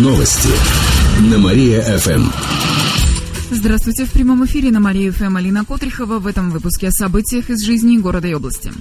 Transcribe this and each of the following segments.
Новости на Мария-ФМ. Здравствуйте. В прямом эфире на Мария-ФМ Алина Котрихова. В этом выпуске о событиях из жизни города и области.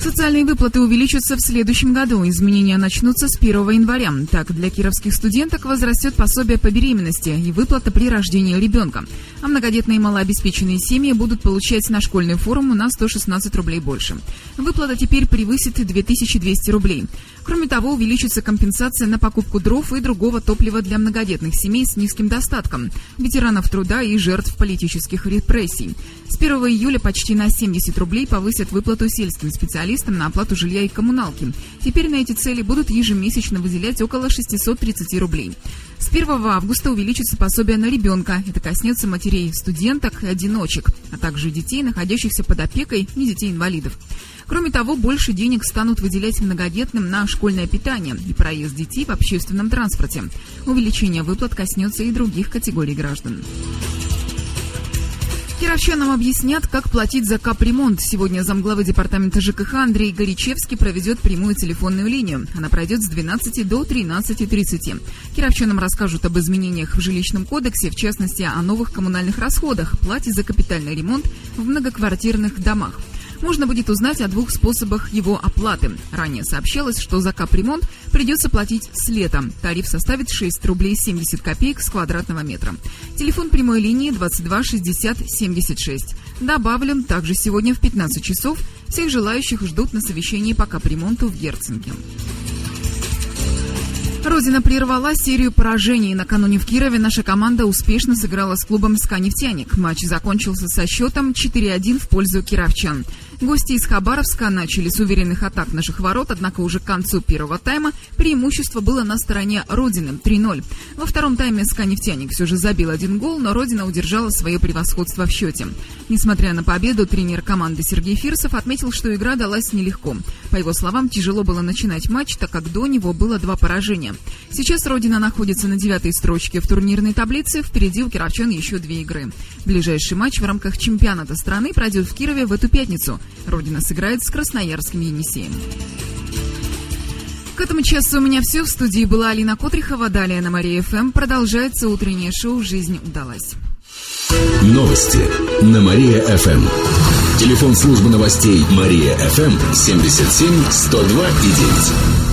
Социальные выплаты увеличатся в следующем году. Изменения начнутся с 1 января. Так, для кировских студенток возрастет пособие по беременности и выплата при рождении ребенка. А многодетные малообеспеченные семьи будут получать на школьную форму на 116 рублей больше. Выплата теперь превысит 2200 рублей. Кроме того, увеличится компенсация на покупку дров и другого топлива для многодетных семей с низким достатком, ветеранов труда и жертв политических репрессий. С 1 июля почти на 70 рублей повысят выплату сельским специалистам на оплату жилья и коммуналки. Теперь на эти цели будут ежемесячно выделять около 630 рублей. С 1 августа увеличится пособие на ребенка. Это коснется матерей студенток и одиночек, а также детей, находящихся под опекой и детей-инвалидов. Кроме того, больше денег станут выделять многодетным на школьное питание и проезд детей в общественном транспорте. Увеличение выплат коснется и других категорий граждан. Кировчанам объяснят, как платить за капремонт. Сегодня замглавы департамента ЖКХ Андрей Горячевский проведет прямую телефонную линию. Она пройдет с 12 до 13.30. Кировчанам расскажут об изменениях в жилищном кодексе, в частности, о новых коммунальных расходах, плате за капитальный ремонт в многоквартирных домах можно будет узнать о двух способах его оплаты. Ранее сообщалось, что за капремонт придется платить с лета. Тариф составит 6 рублей 70 копеек с квадратного метра. Телефон прямой линии 22 60 76. Добавлен также сегодня в 15 часов. Всех желающих ждут на совещании по капремонту в Герцинге. Родина прервала серию поражений. Накануне в Кирове наша команда успешно сыграла с клубом «СКА Нефтяник». Матч закончился со счетом 4-1 в пользу кировчан. Гости из Хабаровска начали с уверенных атак наших ворот, однако уже к концу первого тайма преимущество было на стороне Родины 3-0. Во втором тайме СКА «Нефтяник» все же забил один гол, но Родина удержала свое превосходство в счете. Несмотря на победу, тренер команды Сергей Фирсов отметил, что игра далась нелегко. По его словам, тяжело было начинать матч, так как до него было два поражения. Сейчас Родина находится на девятой строчке в турнирной таблице, впереди у кировчан еще две игры. Ближайший матч в рамках чемпионата страны пройдет в Кирове в эту пятницу. Родина сыграет с Красноярским Енисеем. К этому часу у меня все. В студии была Алина Котрихова. Далее на Мария ФМ продолжается утреннее шоу «Жизнь удалась». Новости на Мария-ФМ. Телефон службы новостей Мария-ФМ 77 102 и 9.